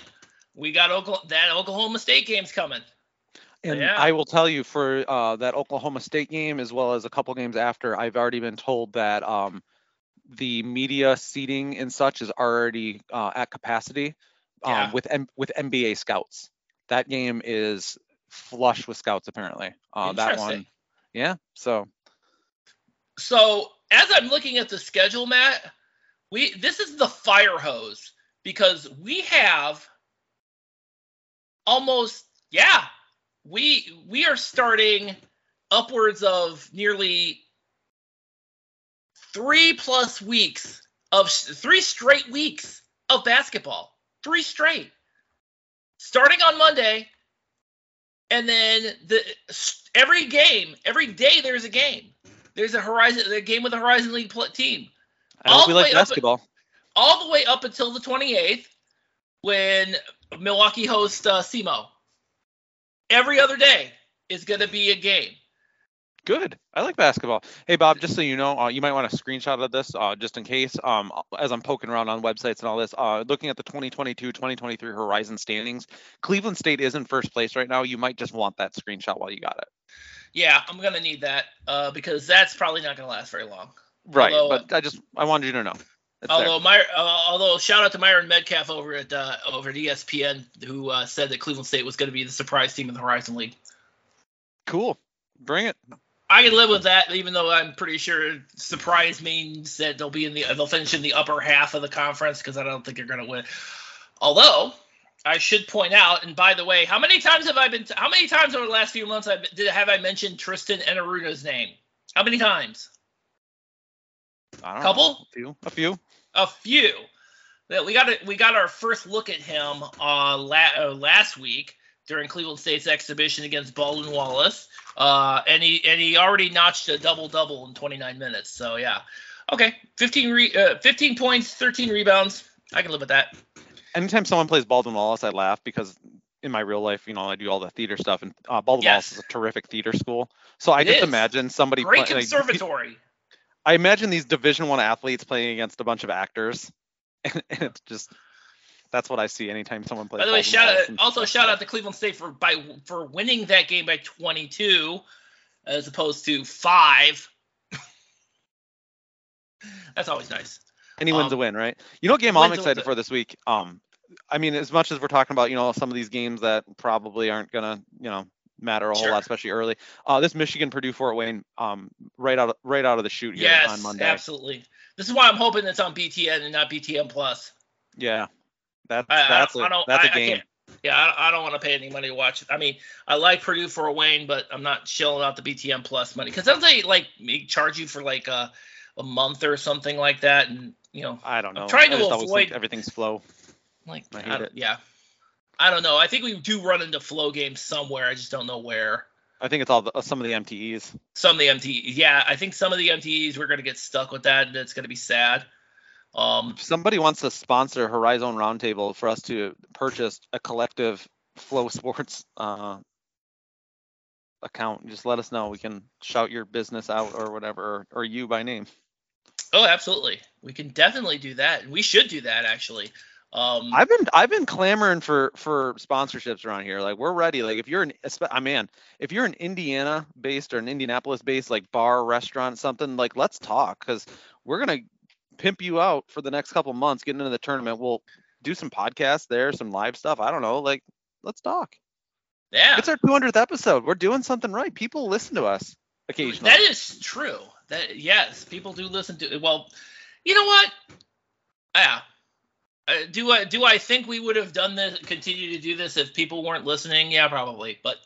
Speaker 1: We got Oklahoma, that Oklahoma State game's coming.
Speaker 2: And
Speaker 1: Yeah.
Speaker 2: I will tell you for uh, that Oklahoma State game, as well as a couple games after, I've already been told that um, the media seating and such is already uh, at capacity um,
Speaker 1: Yeah.
Speaker 2: with M- with NBA scouts. That game is flush with scouts apparently. Uh, that one, yeah. So
Speaker 1: So as I'm looking at the schedule, Matt, we this is the fire hose because we have almost yeah we we are starting upwards of nearly three plus weeks of three straight weeks of basketball three straight starting on monday and then the every game every day there's a game there's a horizon a game with a horizon league team
Speaker 2: I
Speaker 1: All
Speaker 2: hope we like basketball.
Speaker 1: All the way up until the 28th when Milwaukee hosts uh, SEMO. Every other day is going to be a game.
Speaker 2: Good. I like basketball. Hey Bob, just so you know, uh, you might want a screenshot of this, uh, just in case. Um, as I'm poking around on websites and all this, uh, looking at the 2022-2023 Horizon standings, Cleveland State is in first place right now. You might just want that screenshot while you got it.
Speaker 1: Yeah, I'm going to need that uh, because that's probably not going to last very long.
Speaker 2: Right.
Speaker 1: Although-
Speaker 2: but I just I wanted you to know.
Speaker 1: Although my, uh, although shout out to Myron Medcalf over at uh, over at ESPN who uh, said that Cleveland State was going to be the surprise team in the Horizon League.
Speaker 2: Cool. Bring it.
Speaker 1: I can live with that, even though I'm pretty sure surprise means that they'll be in the they'll finish in the upper half of the conference because I don't think they're going to win. Although I should point out, and by the way, how many times have I been? How many times over the last few months I've, did have I mentioned Tristan Enaruna's name? How many times?
Speaker 2: I don't
Speaker 1: Couple?
Speaker 2: Know. A few. A few.
Speaker 1: A few. That we got it. We got our first look at him uh, la- uh, last week during Cleveland State's exhibition against Baldwin Wallace, uh, and he and he already notched a double double in 29 minutes. So yeah, okay, 15 re- uh, 15 points, 13 rebounds. I can live with that.
Speaker 2: Anytime someone plays Baldwin Wallace, I laugh because in my real life, you know, I do all the theater stuff, and uh, Baldwin
Speaker 1: Yes.
Speaker 2: Wallace is a terrific theater school. So I
Speaker 1: It
Speaker 2: just
Speaker 1: is.
Speaker 2: imagine somebody
Speaker 1: Great
Speaker 2: play- like,
Speaker 1: conservatory.
Speaker 2: I imagine these Division One athletes playing against a bunch of actors, and, it's just that's what I see anytime someone plays.
Speaker 1: By the way, shout out also shout out to Cleveland State for by for winning that game by 22 as opposed to five. That's always nice.
Speaker 2: Any win's a
Speaker 1: um,
Speaker 2: win, right? You know what game I'm excited for this week? Um, I mean, as much as we're talking about, you know, some of these games that probably aren't gonna, you know, matter a whole
Speaker 1: Sure.
Speaker 2: lot, especially early. Uh, this Michigan Purdue Fort Wayne, um, right out of, right out of the shoot here
Speaker 1: Yes,
Speaker 2: on Monday.
Speaker 1: absolutely. This is why I'm hoping it's on BTN and not BTN Plus.
Speaker 2: Yeah, that's
Speaker 1: I- I
Speaker 2: that's
Speaker 1: don't-
Speaker 2: a
Speaker 1: I don't-
Speaker 2: that's
Speaker 1: I-
Speaker 2: a
Speaker 1: I
Speaker 2: game.
Speaker 1: Yeah, I, I don't want to pay any money to watch it. I mean, I like Purdue Fort Wayne, but I'm not shelling out the BTN Plus money because don't they like make- charge you for like a, a month or something like that? And you know,
Speaker 2: I don't know.
Speaker 1: I'm trying
Speaker 2: I
Speaker 1: to
Speaker 2: just always think
Speaker 1: avoid-
Speaker 2: everything's flow.
Speaker 1: like
Speaker 2: I
Speaker 1: I
Speaker 2: hate
Speaker 1: don't-
Speaker 2: it.
Speaker 1: yeah, I don't know. I think we do run into flow games somewhere. I just don't know where.
Speaker 2: I think it's all the, uh, some of the MTEs.
Speaker 1: Some of the MTEs. yeah, I think some of the MTEs we're gonna get stuck with that, and it's gonna be sad. Um,
Speaker 2: If somebody wants to sponsor Horizon Roundtable for us to purchase a collective FloSports uh, account, just let us know. We can shout your business out or whatever, or, or you by name.
Speaker 1: oh, absolutely, we can definitely do that, we should do that actually. Um,
Speaker 2: I've been I've been clamoring for for sponsorships around here. Like we're ready. Like if you're an I man, if you're an Indiana based or an Indianapolis based like bar, restaurant, something like let's talk because we're gonna pimp you out for the next couple months getting into the tournament. We'll do some podcasts there, some live stuff. I don't know. Like let's talk.
Speaker 1: yeah,
Speaker 2: It's our 200th episode. We're doing something right. People listen to us occasionally.
Speaker 1: That is true. That yes, people do listen to. Well, you know what? Yeah, Uh, do I do I think we would have done this, continue to do this if people weren't listening? Yeah, probably. But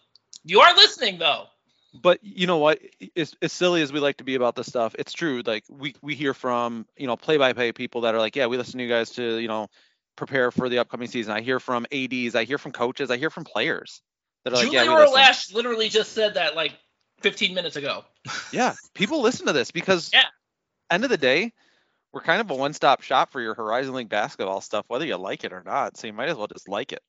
Speaker 1: you are listening though.
Speaker 2: But you know what? As, as silly as we like to be about this stuff, it's true. Like we we hear from you know play-by-play people that are like, yeah, we listen to you guys to you know prepare for the upcoming season. I hear from ads, I hear from coaches, I hear from players
Speaker 1: that are like, Julie yeah, we Lach literally just said that like 15 minutes ago.
Speaker 2: yeah, people listen to this because yeah. end of the day, we're kind of a one-stop shop for your Horizon League basketball stuff, whether you like it or not. So you might as well just like it.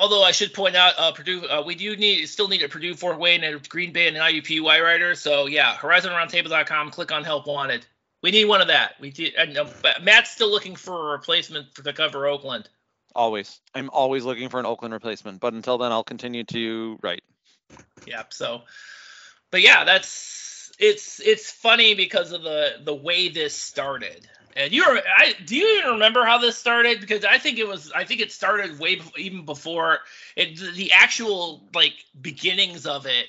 Speaker 1: Although I should point out, uh, Purdue, uh, we do need still need a Purdue Fort Wayne and a Green Bay and an IUPUI writer. So yeah, HorizonRoundtable.com. Click on Help Wanted. We need one of that. We did. Uh, Matt's still looking for a replacement for, to cover Oakland.
Speaker 2: Always, I'm always looking for an Oakland replacement. But until then, I'll continue to write.
Speaker 1: Yep. So, but yeah, that's it's it's funny because of the the way this started. And you I do you even remember how this started? Because I think it was, I think it started way even before it. The actual like beginnings of it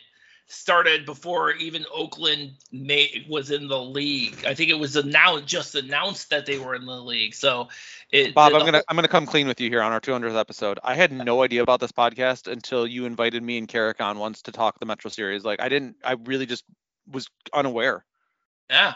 Speaker 1: started before even Oakland made, was in the league. I think it was announced, just announced that they were in the league. So, it,
Speaker 2: Bob, I'm gonna I'm gonna come clean with you here on our 200th episode. I had no idea about this podcast until you invited me and Carrick on once to talk the Metro Series. Like I didn't, I really just was unaware.
Speaker 1: Yeah.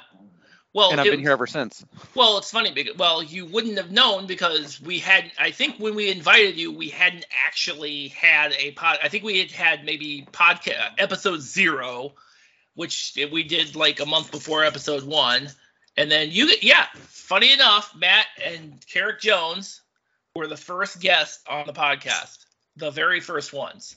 Speaker 2: Well, and I've it, been here ever since.
Speaker 1: Well, it's funny because well, you wouldn't have known because we had. I think when we invited you, we hadn't actually had a pod. I think we had had maybe podcast episode zero, which we did like a month before episode one, and then you. Yeah, funny enough, Matt and Carrick Jones were the first guests on the podcast, the very first ones.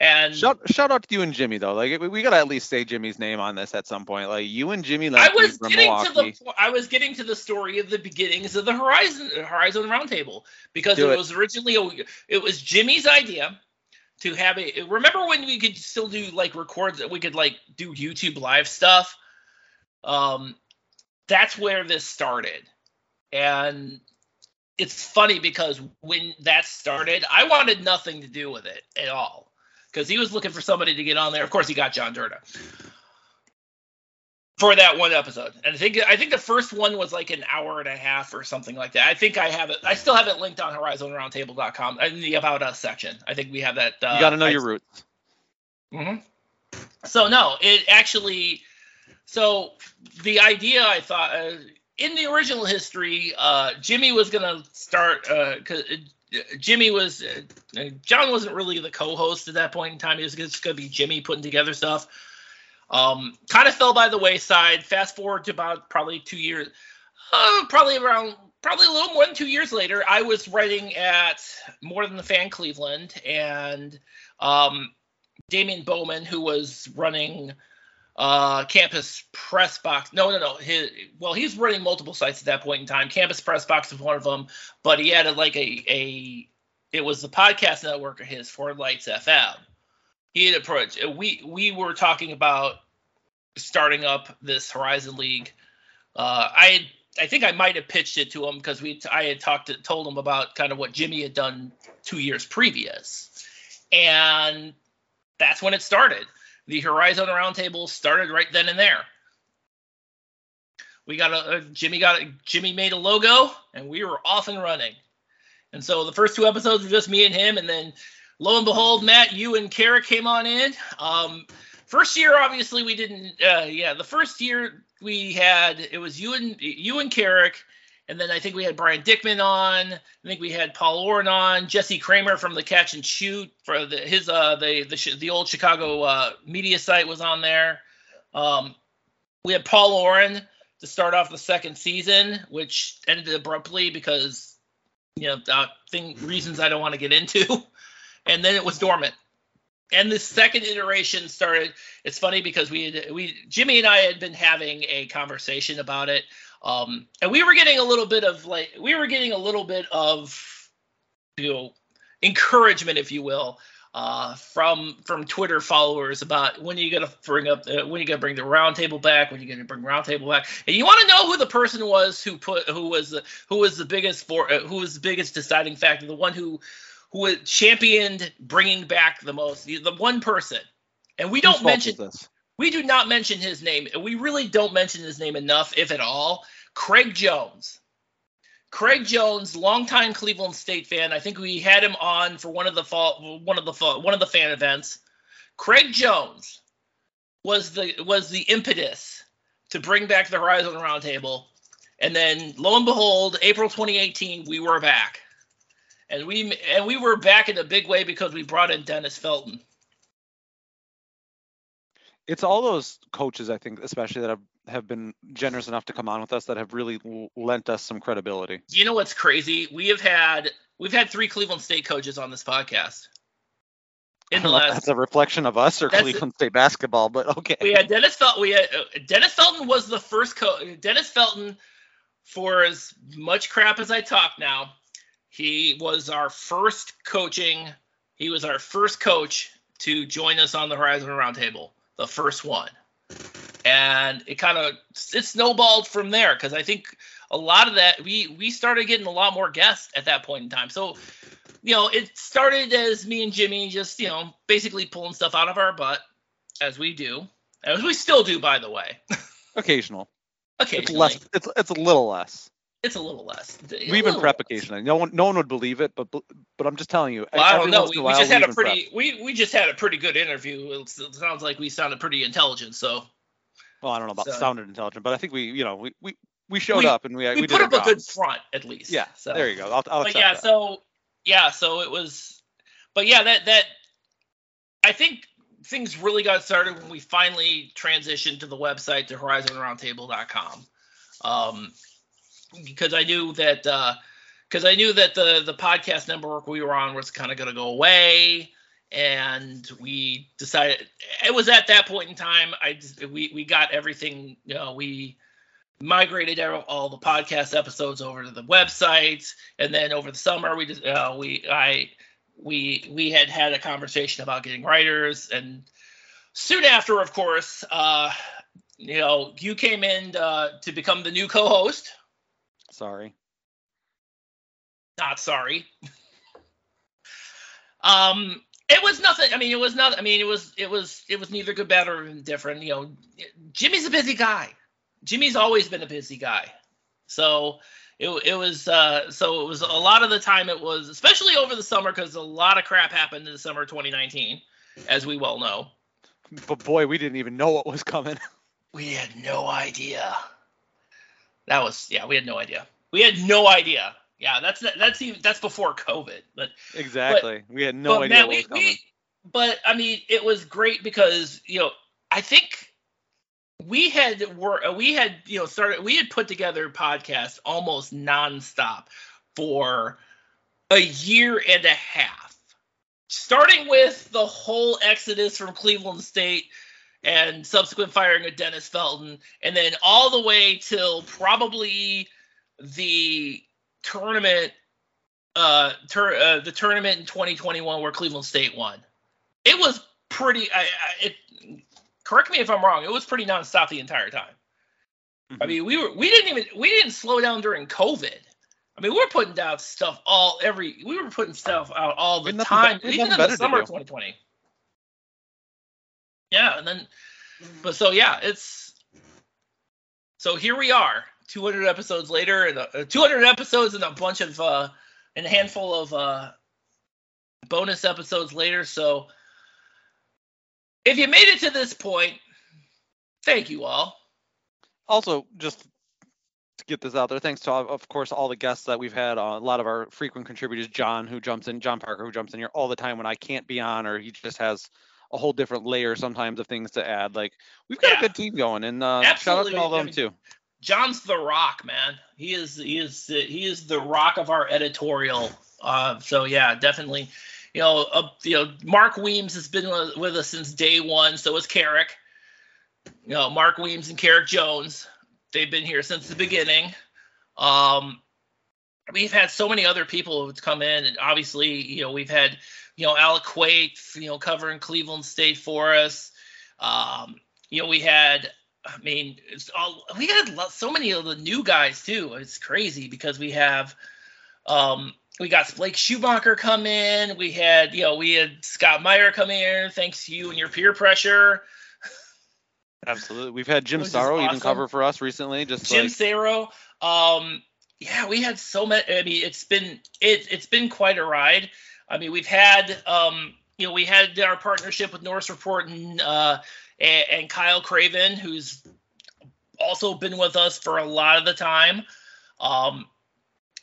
Speaker 1: And
Speaker 2: shout, shout out to you and Jimmy though. Like we, we gotta at least say Jimmy's name on this at some point. Like you and Jimmy.
Speaker 1: I was getting Milwaukee. to the I was getting to the story of the beginnings of the Horizon Horizon Roundtable because Do it, was originally a, it was Jimmy's idea to have a. Remember when we could still do like records? That we could like do YouTube live stuff. Um, that's where this started, and it's funny because when that started, I wanted nothing to do with it at all because he was looking for somebody to get on there. Of course, he got John Durda for that one episode. And I think I think the first one was like an hour and a half or something like that. I think I have it. I still have it linked on HorizonRoundtable.com in the About Us section. I think we have that.
Speaker 2: Uh, you got to know I, your roots.
Speaker 1: hmm So no, it actually. So the idea I thought. Uh, in the original history, uh, Jimmy was gonna start uh, Jimmy was uh, John wasn't really the co-host at that point in time. It was just going to be Jimmy putting together stuff. Um, kind of fell by the wayside. Fast forward to about probably two years, uh, probably around probably a little more than two years later. I was writing at More Than the Fan Cleveland, and um, Damian Bowman, who was running uh, Campus Press Box. No, no, no. His, well, he's running multiple sites at that point in time. Campus Press Box was one of them, but he had like a a. It was the podcast network of his for Lights FM. He had approached. We we were talking about starting up this Horizon League. Uh, I I think I might have pitched it to him because we I had talked to, told him about kind of what Jimmy had done two years previous, and that's when it started the Horizon Roundtable started right then and there. We got a, a Jimmy got a, Jimmy made a logo and we were off and running. And so the first two episodes were just me and him, and then lo and behold, Matt, you and Kara came on in. Um, first year, obviously, we didn't. Uh, yeah, the first year we had it was you and you and Carrick, and then I think we had Brian Dickman on. I think we had Paul Oren on. Jesse Kramer from the Catch and Shoot for the, his uh the the, the old Chicago uh, media site was on there. Um, we had Paul Oren to start off the second season, which ended abruptly because you know uh, thing reasons I don't want to get into. and then it was dormant. And the second iteration started. It's funny because we we Jimmy and I had been having a conversation about it um, and we were getting a little bit of like we were getting a little bit of you know encouragement, if you will, uh, from from Twitter followers about when are you gonna bring up the, when are you gonna bring the roundtable back, when are you gonna bring roundtable back, and you want to know who the person was who put who was the, who was the biggest for uh, who was the biggest deciding factor, the one who who championed bringing back the most, the, the one person, and we don't mention this. We do not mention his name. We really don't mention his name enough, if at all. Craig Jones. Craig Jones, longtime Cleveland State fan. I think we had him on for one of the fall, one of the fall, one of the fan events. Craig Jones was the was the impetus to bring back the Horizon Roundtable, and then lo and behold, April 2018, we were back, and we and we were back in a big way because we brought in Dennis Felton.
Speaker 2: It's all those coaches, I think, especially that have, have been generous enough to come on with us that have really l- lent us some credibility.
Speaker 1: You know what's crazy? We have had we've had three Cleveland State coaches on this podcast. In the
Speaker 2: don't know if
Speaker 1: last,
Speaker 2: that's a reflection of us or Cleveland State basketball, but okay.
Speaker 1: we had Dennis Felton. We had uh, Dennis Felton was the first coach. Dennis Felton, for as much crap as I talk now, he was our first coaching. He was our first coach to join us on the Horizon Roundtable, the first one, and it kind of it snowballed from there because I think a lot of that we we started getting a lot more guests at that point in time. So you know, it started as me and Jimmy just, you know, basically pulling stuff out of our butt, as we do, as we still do, by the way.
Speaker 2: Occasional. It's less. It's it's a little less.
Speaker 1: It's a little less. A
Speaker 2: We've
Speaker 1: been
Speaker 2: prep occasionally. No one no one would believe it, but but I'm just telling you.
Speaker 1: Well, I don't know. We, we just had a
Speaker 2: even prep.
Speaker 1: pretty, we we just had a pretty good interview. It, it sounds like we sounded pretty intelligent. So
Speaker 2: Well, I don't know about
Speaker 1: so-
Speaker 2: sounded intelligent, but I think we you know we we, we showed
Speaker 1: We-
Speaker 2: up and we
Speaker 1: we,
Speaker 2: we,
Speaker 1: put
Speaker 2: did
Speaker 1: up a good front at least.
Speaker 2: Yeah.
Speaker 1: So.
Speaker 2: There you go. I'll, I'll
Speaker 1: but yeah,
Speaker 2: that.
Speaker 1: so yeah, so it was, but yeah, that that I think things really got started when we finally transitioned to the website to HorizonRoundtable.com, um, because I knew that because I knew that the the podcast network we were on was kind of going to go away. And we decided it was at that point in time. I just, we we got everything. You know, we migrated all- all the podcast episodes over to the website and then over the summer we just uh, we i we we had had a conversation about getting writers and soon after of course uh you know you came in uh, to become the new co-host
Speaker 2: Sorry.
Speaker 1: not sorry. Um it was nothing i mean it was not i mean it was it was it was neither good bad or indifferent you know. Jimmy's a busy guy. Jimmy's always been a busy guy. So it, it was uh so it was a lot of the time it was especially over the summer because a lot of crap happened in the summer of 2019 as we well know.
Speaker 2: But boy, we didn't even know what was coming.
Speaker 1: we had no idea that was yeah we had no idea. We had no idea. Yeah that's that's even that's before covid but
Speaker 2: exactly. we had no
Speaker 1: but
Speaker 2: idea
Speaker 1: man,
Speaker 2: what
Speaker 1: we, we, but I mean, it was great because you know I think we had were we had you know started we had put together podcasts almost nonstop for a year and a half, starting with the whole exodus from Cleveland State and subsequent firing of Dennis Felton, and then all the way till probably the tournament uh, tur- uh the tournament in 2021 where Cleveland State won. It was pretty. I, I, it, correct me if I'm wrong. It was pretty nonstop the entire time. I
Speaker 2: Mhm.
Speaker 1: mean, we were we didn't even we didn't slow down during COVID. I mean, we were putting down stuff all every we were putting stuff out all the
Speaker 2: We had nothing
Speaker 1: time, even in the summer of 2020. Yeah, and then, but so yeah, it's so here we are, 200 episodes later, and uh, 200 episodes and a bunch of uh, and a handful of uh, bonus episodes later. So if you made it to this point, thank you all.
Speaker 2: also just to get this out there thanks to of course all the guests that we've had uh, a lot of our frequent contributors john who jumps in john parker who jumps in here all the time when i can't be on or he just has a whole different layer sometimes of things to add like we've got
Speaker 1: Yeah.
Speaker 2: a good team going and uh, shout out
Speaker 1: Absolutely.
Speaker 2: to all of them too
Speaker 1: John's the rock, man. He is he is he is the rock of our editorial. Uh, so yeah, definitely. You know, uh, you know, Mark Weems has been with, with us since day one. So is Carrick. You know, Mark Weems and Carrick Jones. They've been here since the beginning. Um, we've had so many other people who've come in, and obviously, you know, we've had, you know, Alec Quate, you know, covering Cleveland State for us. Um, you know, we had I mean, it's all we had so many of the new guys too. It's crazy because we have, um, we got Blake Schumacher come in. We had, you know, we had Scott Meyer come in. Thanks to you and your peer pressure.
Speaker 2: absolutely we've had jim sorrow even cover for us recently just
Speaker 1: Jim
Speaker 2: like
Speaker 1: Saro. Um, yeah, we had so many. I mean, it's been it, it's been quite a ride. I mean, we've had um, you know we had our partnership with Norse Report and uh, and, Kyle Craven, who's also been with us for a lot of the time. Um,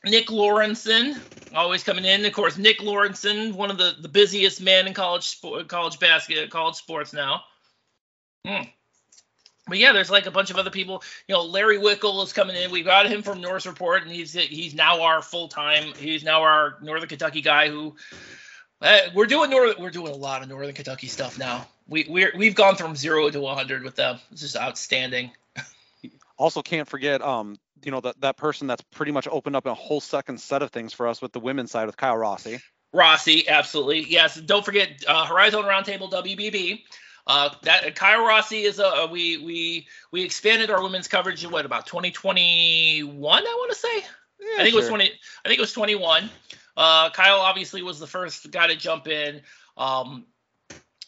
Speaker 1: Nick Lawrenson, always coming in. Of course, Nick Lawrenson, one of the, the busiest men in college college basket, college sports now. Hmm. But yeah, there's like a bunch of other people. You know, Larry Wickel is coming in. We got him from Norse Report, and he's he's now our full time. He's now our Northern Kentucky guy. Who uh, we're doing Northern, we're doing a lot of Northern Kentucky stuff now. We we're we've gone from zero to 100 with them. It's just outstanding.
Speaker 2: Also, can't forget, um, you know, that that person that's pretty much opened up a whole second set of things for us with the women's side with Kyle Rossi.
Speaker 1: Rossi, absolutely. Yes. Don't forget uh, Horizon Roundtable WBB. Uh, that Kyle Rossi is a we we we expanded our women's coverage in what about 2021? I want to say.
Speaker 2: Yeah,
Speaker 1: I think
Speaker 2: sure.
Speaker 1: it was 20. I think it was 21. Uh, Kyle obviously was the first guy to jump in. Um,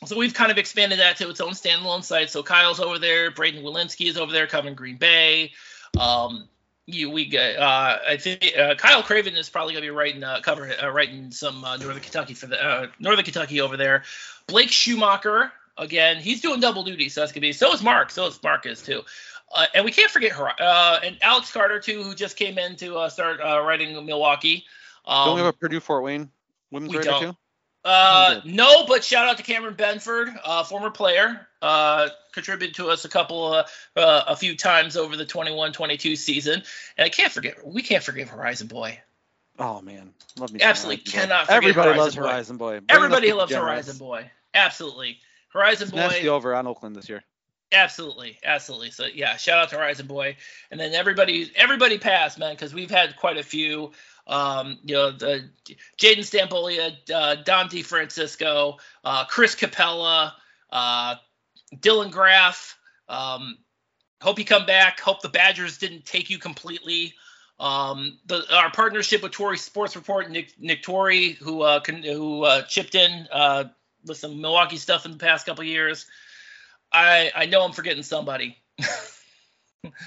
Speaker 1: so we've kind of expanded that to its own standalone site. So Kyle's over there, Braden Walensky is over there covering Green Bay. Um, you we get uh, I think uh, Kyle Craven is probably gonna be writing uh, cover uh, writing some uh, Northern Kentucky for the uh, Northern Kentucky over there. Blake Schumacher again, he's doing double duty, so that's gonna be. So is Mark. So is Marcus too. Uh, and we can't forget her uh, and Alex Carter too, who just came in to uh, start uh, writing Milwaukee. Um,
Speaker 2: Don't we have a Purdue Fort Wayne women's
Speaker 1: we
Speaker 2: writer too?
Speaker 1: Uh, no, but shout out to Cameron Benford, uh, former player, uh, contributed to us a couple, a few times over the 21-22 season. And I can't forget, we can't forget Horizon Boy.
Speaker 2: Oh man, love me.
Speaker 1: Absolutely
Speaker 2: Horizon
Speaker 1: cannot forget
Speaker 2: Everybody
Speaker 1: Horizon
Speaker 2: loves
Speaker 1: Boy.
Speaker 2: Horizon Boy. Bring
Speaker 1: Everybody loves. Horizon Boy. Absolutely, Horizon
Speaker 2: Smash
Speaker 1: Boy.
Speaker 2: the over on Oakland this year.
Speaker 1: Absolutely, absolutely. So yeah, shout out to Horizon Boy, and then everybody, everybody passed, man, because we've had quite a few. Um, you know, the Jaden Stambolia, uh, Dante Francisco, uh, Chris Capella, uh, Dylan Graff. Um, hope you come back. Hope the Badgers didn't take you completely. Um, the our partnership with Tory Sports Report, Nick Nick Torrey, who uh, who uh, chipped in uh, with some Milwaukee stuff in the past couple years. I I know I'm forgetting somebody.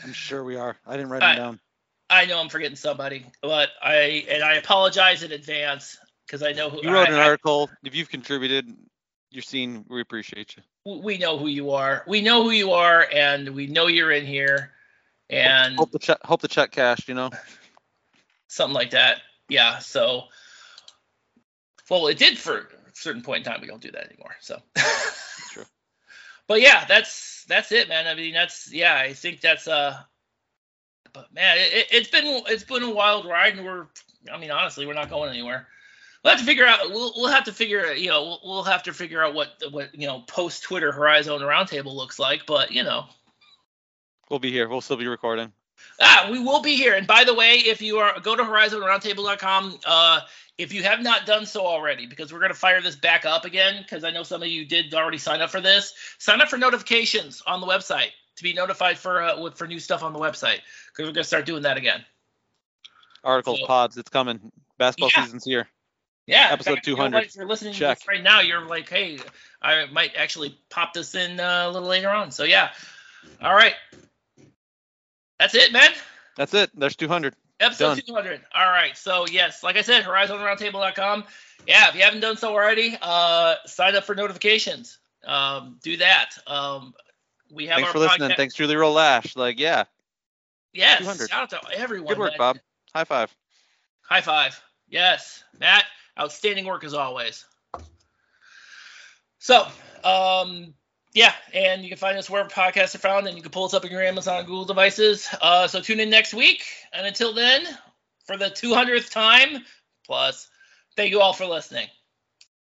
Speaker 2: I'm sure we are. I didn't write
Speaker 1: I-
Speaker 2: them down.
Speaker 1: I know I'm forgetting somebody, but I and I apologize in advance because I know who
Speaker 2: You wrote
Speaker 1: I-
Speaker 2: an
Speaker 1: I-
Speaker 2: article. If you've contributed, you're seen. We appreciate you.
Speaker 1: we know who you are. We know who you are, and we know you're in here, and
Speaker 2: Hope the check. Hope the check cashed. You know.
Speaker 1: something like that. Yeah. So, well, it did for a certain point in time. We don't do that anymore. So.
Speaker 2: True.
Speaker 1: But yeah, that's that's it, man. I mean, that's yeah. I think that's uh. But man, it, it- it's been it's been a wild ride, and we're I mean, honestly, we're not going anywhere. We'll have to figure out. We'll, we'll have to figure. You know, we'll, we'll have to figure out what what you know post Twitter Horizon Roundtable looks like. But you know,
Speaker 2: We'll be here. We'll still be recording.
Speaker 1: Ah, we will be here. And by the way, if you are go to horizonroundtable.com, uh, if you have not done so already, because we're going to fire this back up again, because I know some of you did already sign up for this. Sign up for notifications on the website to be notified for uh, with, for new stuff on the website, because we're going to start doing that again.
Speaker 2: Articles,
Speaker 1: So-
Speaker 2: pods. It's coming. Basketball
Speaker 1: Yeah.
Speaker 2: season's here.
Speaker 1: Yeah,
Speaker 2: Episode
Speaker 1: in fact, you know
Speaker 2: 200.
Speaker 1: If you're listening to
Speaker 2: Check.
Speaker 1: this right now, you're like, hey, I might actually pop this in uh, a little later on. So yeah, all right, that's it, man.
Speaker 2: That's it. There's 200.
Speaker 1: Episode
Speaker 2: Done.
Speaker 1: 200. All right. So, yes, like I said, horizonroundtable.com. Yeah, if you haven't done so already, uh, sign up for notifications. Um, do that. Um, we have
Speaker 2: Thanks
Speaker 1: our
Speaker 2: for listening. Thanks, Julie Roe Lach. Like, yeah.
Speaker 1: Yes.
Speaker 2: 200.
Speaker 1: Shout out to everyone.
Speaker 2: Good work,
Speaker 1: man.
Speaker 2: Bob. High five.
Speaker 1: High five. Yes. Matt, outstanding work as always. So, um, yeah, and you can find us wherever podcasts are found, and you can pull us up in your Amazon Google devices. Uh, so tune in next week, and until then, for the 200th time, plus, thank you all for listening.